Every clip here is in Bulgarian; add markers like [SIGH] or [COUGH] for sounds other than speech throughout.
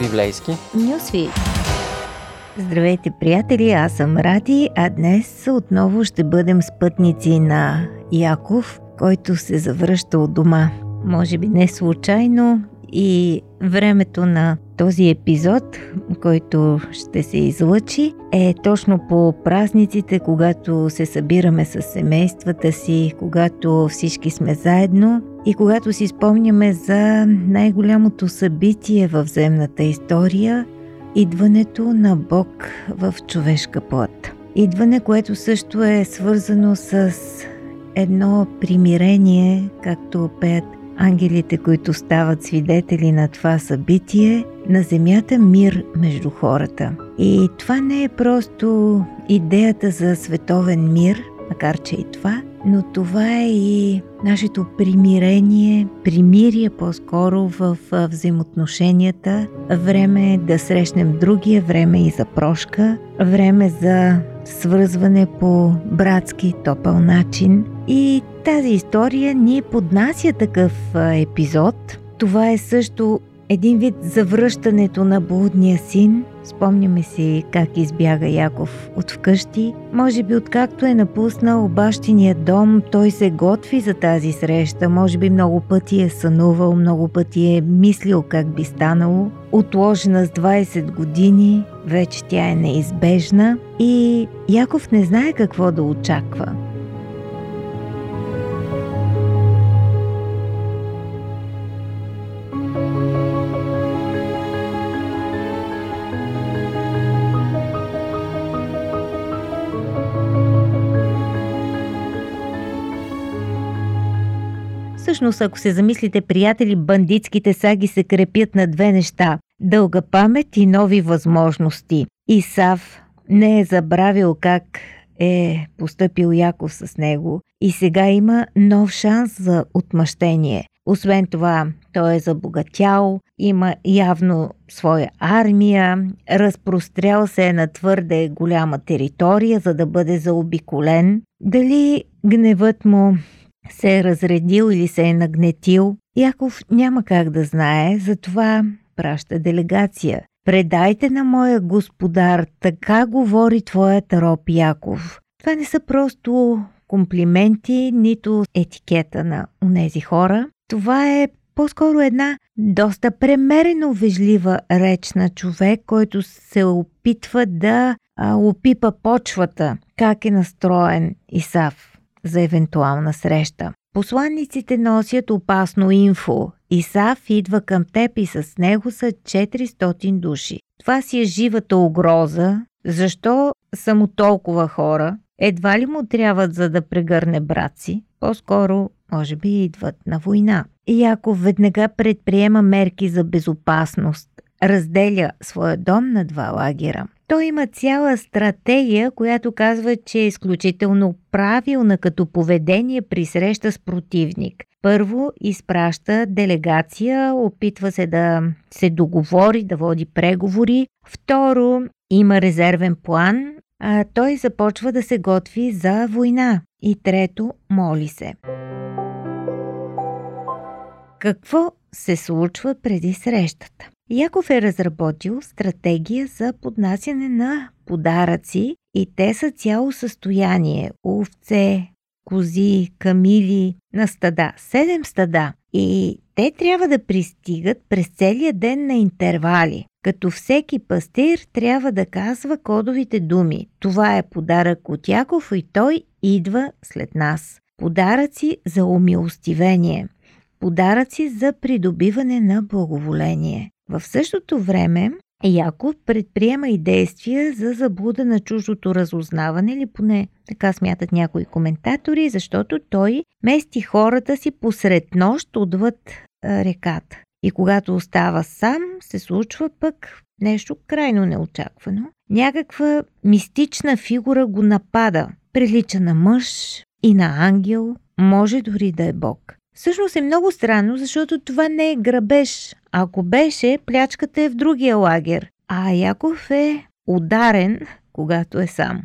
Библейски. Нюсви. Здравейте, приятели! Аз съм Ради, а днес отново ще бъдем спътници на Яков, който се завръща от дома. Може би не случайно и времето на този епизод, който ще се излъчи, е точно по празниците, когато се събираме с семействата си, когато всички сме заедно и когато си спомняме за най-голямото събитие в земната история идването на Бог в човешка плът. Идване, което също е свързано с едно примирение, както пеят ангелите, които стават свидетели на това събитие, на земята мир между хората. И това не е просто идеята за световен мир, макар че и това, но това е и нашето примирение, примирие по-скоро в взаимоотношенията. Време е да срещнем другия, време и за прошка, време за свързване по братски, топъл начин. И тази история ни поднася такъв епизод. Това е също един вид завръщането на блудния син. Спомняме си как избяга Яков от вкъщи. Може би откакто е напуснал бащиния дом, той се готви за тази среща. Може би много пъти е сънувал, много пъти е мислил как би станало. Отложена с 20 години, вече тя е неизбежна и Яков не знае какво да очаква. Всъщност, ако се замислите, приятели, бандитските саги се крепят на две неща – дълга памет и нови възможности. Исав не е забравил как е поступил Яков с него и сега има нов шанс за отмъщение. Освен това, той е забогатял, има явно своя армия, разпрострял се е на твърде голяма територия, за да бъде заобиколен. Дали гневът му се е разредил или се е нагнетил, Яков няма как да знае, затова праща делегация. Предайте на моя господар, така говори твоят роб Яков. Това не са просто комплименти, нито етикета на унези хора. Това е по-скоро една доста премерено вежлива реч на човек, който се опитва да а, опипа почвата, как е настроен Исав за евентуална среща. Посланниците носят опасно инфо. Исав идва към теб и с него са 400 души. Това си е живата угроза. Защо са му толкова хора? Едва ли му трябват за да прегърне брат си? По-скоро, може би, идват на война. И ако веднага предприема мерки за безопасност, разделя своя дом на два лагера – той има цяла стратегия, която казва, че е изключително правилна като поведение при среща с противник. Първо изпраща делегация, опитва се да се договори, да води преговори. Второ, има резервен план, а той започва да се готви за война. И трето, моли се. Какво се случва преди срещата? Яков е разработил стратегия за поднасяне на подаръци и те са цяло състояние. Овце, кози, камили на стада. Седем стада. И те трябва да пристигат през целия ден на интервали. Като всеки пастир трябва да казва кодовите думи. Това е подарък от Яков и той идва след нас. Подаръци за умилостивение. Подаръци за придобиване на благоволение. В същото време Яков предприема и действия за заблуда на чуждото разузнаване, или поне така смятат някои коментатори, защото той мести хората си посред нощ отвъд реката. И когато остава сам, се случва пък нещо крайно неочаквано. Някаква мистична фигура го напада. Прилича на мъж и на ангел, може дори да е Бог. Всъщност е много странно, защото това не е грабеж. Ако беше, плячката е в другия лагер, а Яков е ударен, когато е сам.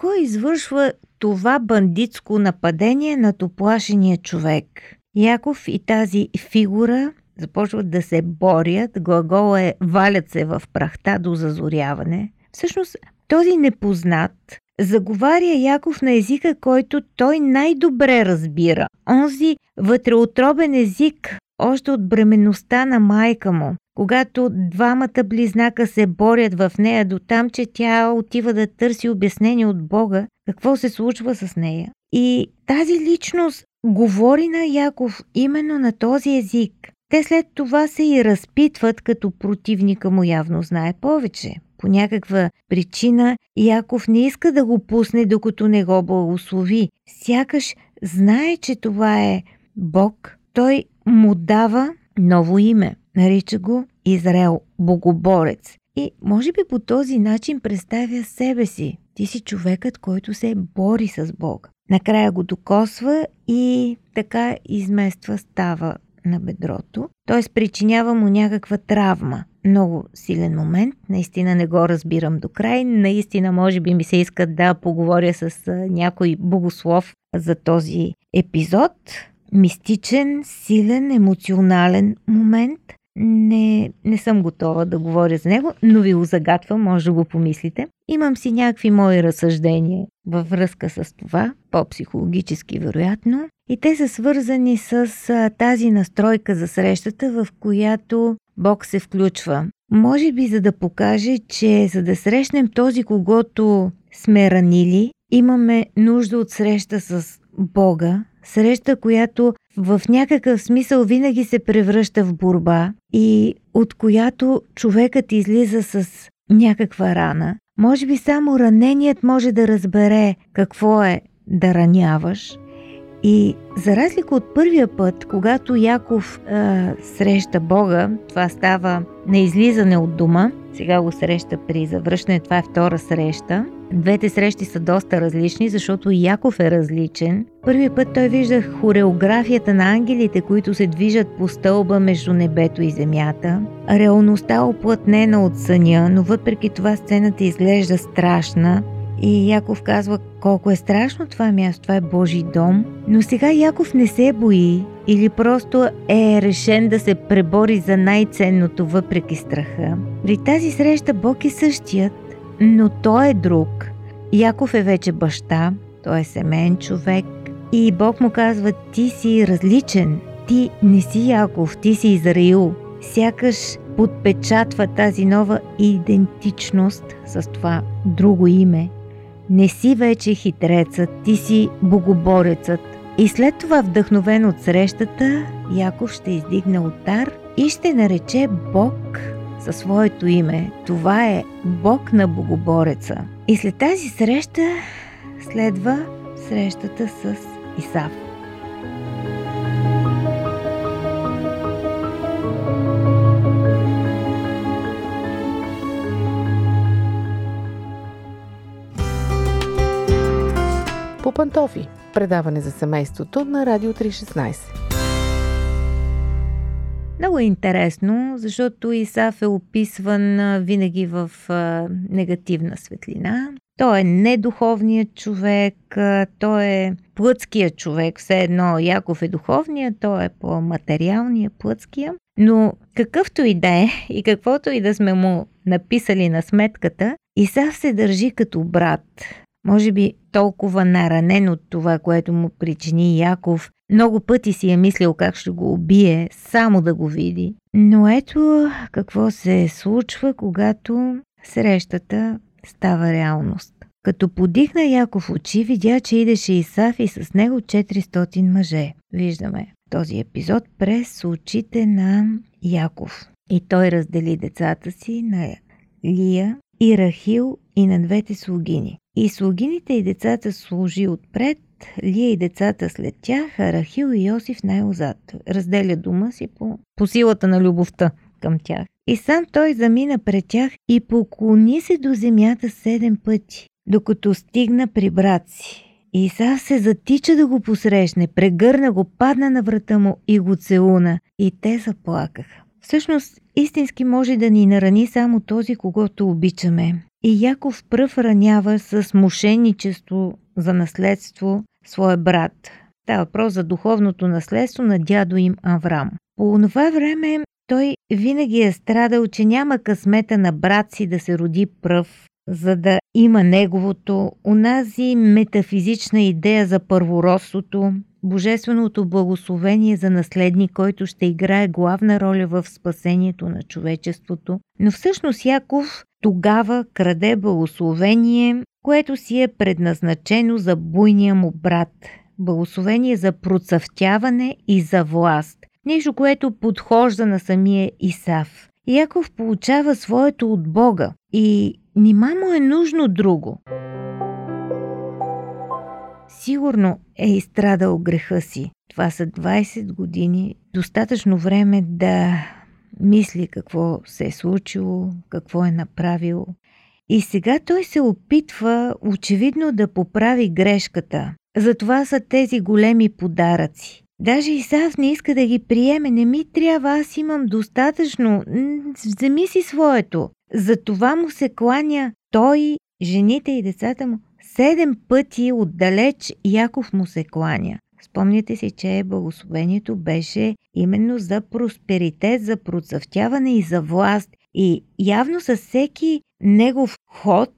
Кой извършва това бандитско нападение на оплашения човек? Яков и тази фигура започват да се борят. Глагол е валят се в прахта до зазоряване. Всъщност, този непознат заговаря Яков на езика, който той най-добре разбира. Онзи вътреотробен език, още от бременността на майка му, когато двамата близнака се борят в нея до там, че тя отива да търси обяснение от Бога, какво се случва с нея. И тази личност говори на Яков именно на този език. Те след това се и разпитват, като противника му явно знае повече. По някаква причина Яков не иска да го пусне, докато не го благослови. Сякаш знае, че това е Бог. Той му дава ново име. Нарича го Израел, богоборец. И може би по този начин представя себе си. Ти си човекът, който се бори с Бога. Накрая го докосва и така измества става на бедрото, т.е. причинява му някаква травма. Много силен момент, наистина не го разбирам до край, наистина може би ми се иска да поговоря с някой богослов за този епизод. Мистичен, силен, емоционален момент. Не, не съм готова да говоря за него, но ви го загатвам, може да го помислите. Имам си някакви мои разсъждения във връзка с това, по-психологически вероятно, и те са свързани с а, тази настройка за срещата, в която Бог се включва. Може би за да покаже, че за да срещнем този, когато сме ранили, имаме нужда от среща с Бога, среща, която в някакъв смисъл винаги се превръща в борба и от която човекът излиза с някаква рана. Може би само раненият може да разбере какво е да раняваш. И за разлика от първия път, когато Яков е, среща Бога, това става на излизане от дома, сега го среща при завръщане, това е втора среща – Двете срещи са доста различни, защото Яков е различен. Първият път той вижда хореографията на ангелите, които се движат по стълба между небето и земята. Реалността оплътнена от съня, но въпреки това сцената изглежда страшна. И Яков казва колко е страшно това място, това е Божий дом. Но сега Яков не се бои или просто е решен да се пребори за най-ценното въпреки страха. При тази среща Бог е същият, но той е друг. Яков е вече баща, той е семейен човек и Бог му казва, ти си различен, ти не си Яков, ти си Израил. Сякаш подпечатва тази нова идентичност с това друго име. Не си вече хитрецът, ти си богоборецът. И след това, вдъхновен от срещата, Яков ще издигне отар и ще нарече Бог със своето име. Това е Бог на Богобореца. И след тази среща следва срещата с Исав. Пантофи. Предаване за семейството на Радио 316. Много е интересно, защото Исаф е описван винаги в негативна светлина. Той е недуховният човек, той е плътският човек. Все едно Яков е духовният, той е по-материалния, плътския. Но какъвто и да е и каквото и да сме му написали на сметката, Исав се държи като брат. Може би толкова наранен от това, което му причини Яков, много пъти си е мислил как ще го убие, само да го види. Но ето какво се случва, когато срещата става реалност. Като подихна Яков очи, видя, че идеше Исав и с него 400 мъже. Виждаме този епизод през очите на Яков. И той раздели децата си на Лия и Рахил и на двете слугини. И слугините и децата служи отпред, Лия и децата след тях, а Рахил и Йосиф най-озад. Разделя дома си по, по силата на любовта към тях. И сам той замина пред тях и поклони се до земята седем пъти, докато стигна при брат си. Исав се затича да го посрещне, прегърна го, падна на врата му и го целуна. И те заплакаха. Всъщност, истински може да ни нарани само този, когато обичаме. И Яков пръв ранява с мошенничество за наследство своя брат. Става въпрос за духовното наследство на дядо им Аврам. По това време той винаги е страдал, че няма късмета на брат си да се роди пръв, за да има неговото, унази метафизична идея за първородството, божественото благословение за наследник, който ще играе главна роля в спасението на човечеството. Но всъщност Яков тогава краде благословение, което си е предназначено за буйния му брат. Благословение за процъфтяване и за власт. Нещо, което подхожда на самия Исав. Яков получава своето от Бога и нима му е нужно друго. Сигурно е изстрадал греха си. Това са 20 години, достатъчно време да мисли какво се е случило, какво е направил. И сега той се опитва очевидно да поправи грешката. Затова са тези големи подаръци. Даже Исав не иска да ги приеме. Не ми трябва, аз имам достатъчно. Вземи си своето. Затова му се кланя той, жените и децата му. Седем пъти отдалеч Яков му се кланя. Спомняте си, че благословението беше именно за просперитет, за процъфтяване и за власт. И явно със всеки негов ход,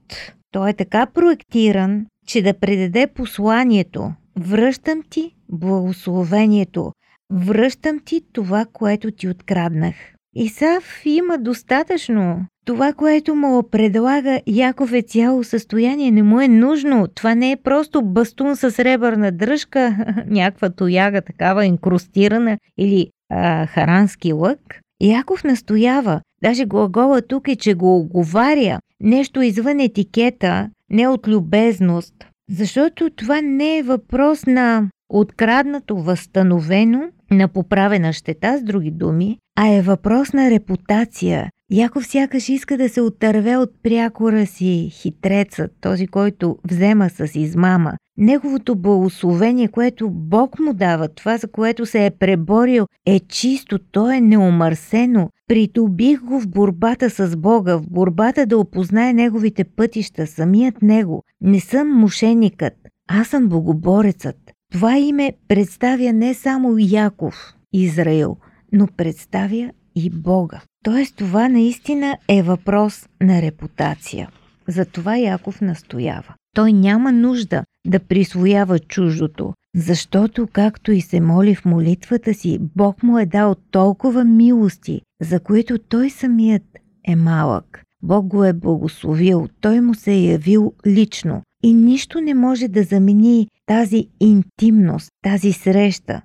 той е така проектиран, че да предаде посланието. Връщам ти благословението. Връщам ти това, което ти откраднах. Исав има достатъчно. Това, което му предлага Яков е цяло състояние, не му е нужно. Това не е просто бастун с ребърна дръжка, [LAUGHS] някаква тояга такава инкрустирана или а, харански лък. Яков настоява, даже глагола тук е, че го оговаря, нещо извън етикета, не от любезност, защото това не е въпрос на откраднато, възстановено, на поправена щета, с други думи, а е въпрос на репутация. Яков сякаш иска да се отърве от прякора си хитрецът, този, който взема с измама. Неговото благословение, което Бог му дава, това за което се е преборил, е чисто, то е неомърсено. Притобих го в борбата с Бога, в борбата да опознае неговите пътища, самият него. Не съм мошеникът, аз съм богоборецът. Това име представя не само Яков, Израил, но представя и Бога. Тоест това наистина е въпрос на репутация. Затова Яков настоява. Той няма нужда да присвоява чуждото, защото, както и се моли в молитвата си, Бог му е дал толкова милости, за които той самият е малък. Бог го е благословил, той му се е явил лично и нищо не може да замени тази интимност, тази среща.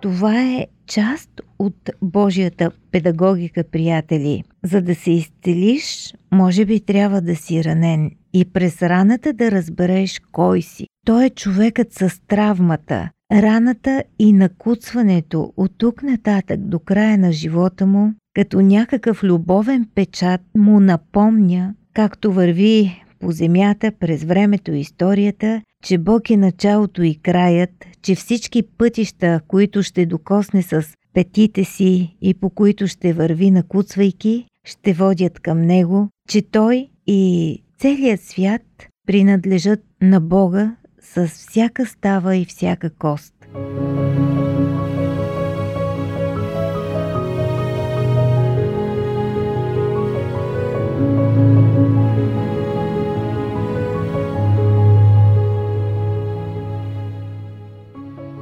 Това е част от Божията педагогика, приятели. За да се изцелиш, може би трябва да си ранен и през раната да разбереш кой си. Той е човекът с травмата, раната и накуцването от тук нататък до края на живота му, като някакъв любовен печат му напомня, както върви по земята през времето и историята, че Бог е началото и краят, че всички пътища, които ще докосне с петите си и по които ще върви накуцвайки, ще водят към Него, че Той и целият свят принадлежат на Бога с всяка става и всяка кост.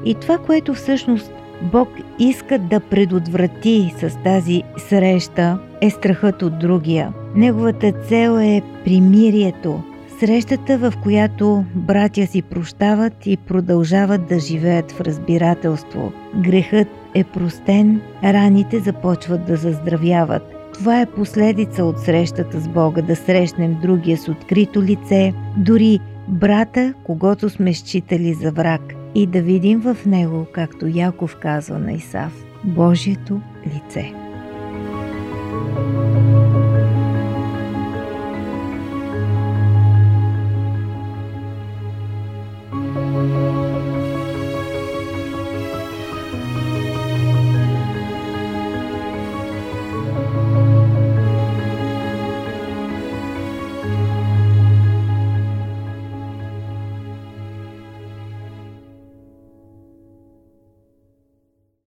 И това, което всъщност Бог иска да предотврати с тази среща, е страхът от другия. Неговата цел е примирието, срещата, в която братя си прощават и продължават да живеят в разбирателство. Грехът е простен, раните започват да заздравяват. Това е последица от срещата с Бога, да срещнем другия с открито лице, дори брата, когато сме считали за враг – и да видим в него, както Яков казва на Исав, Божието лице. thank you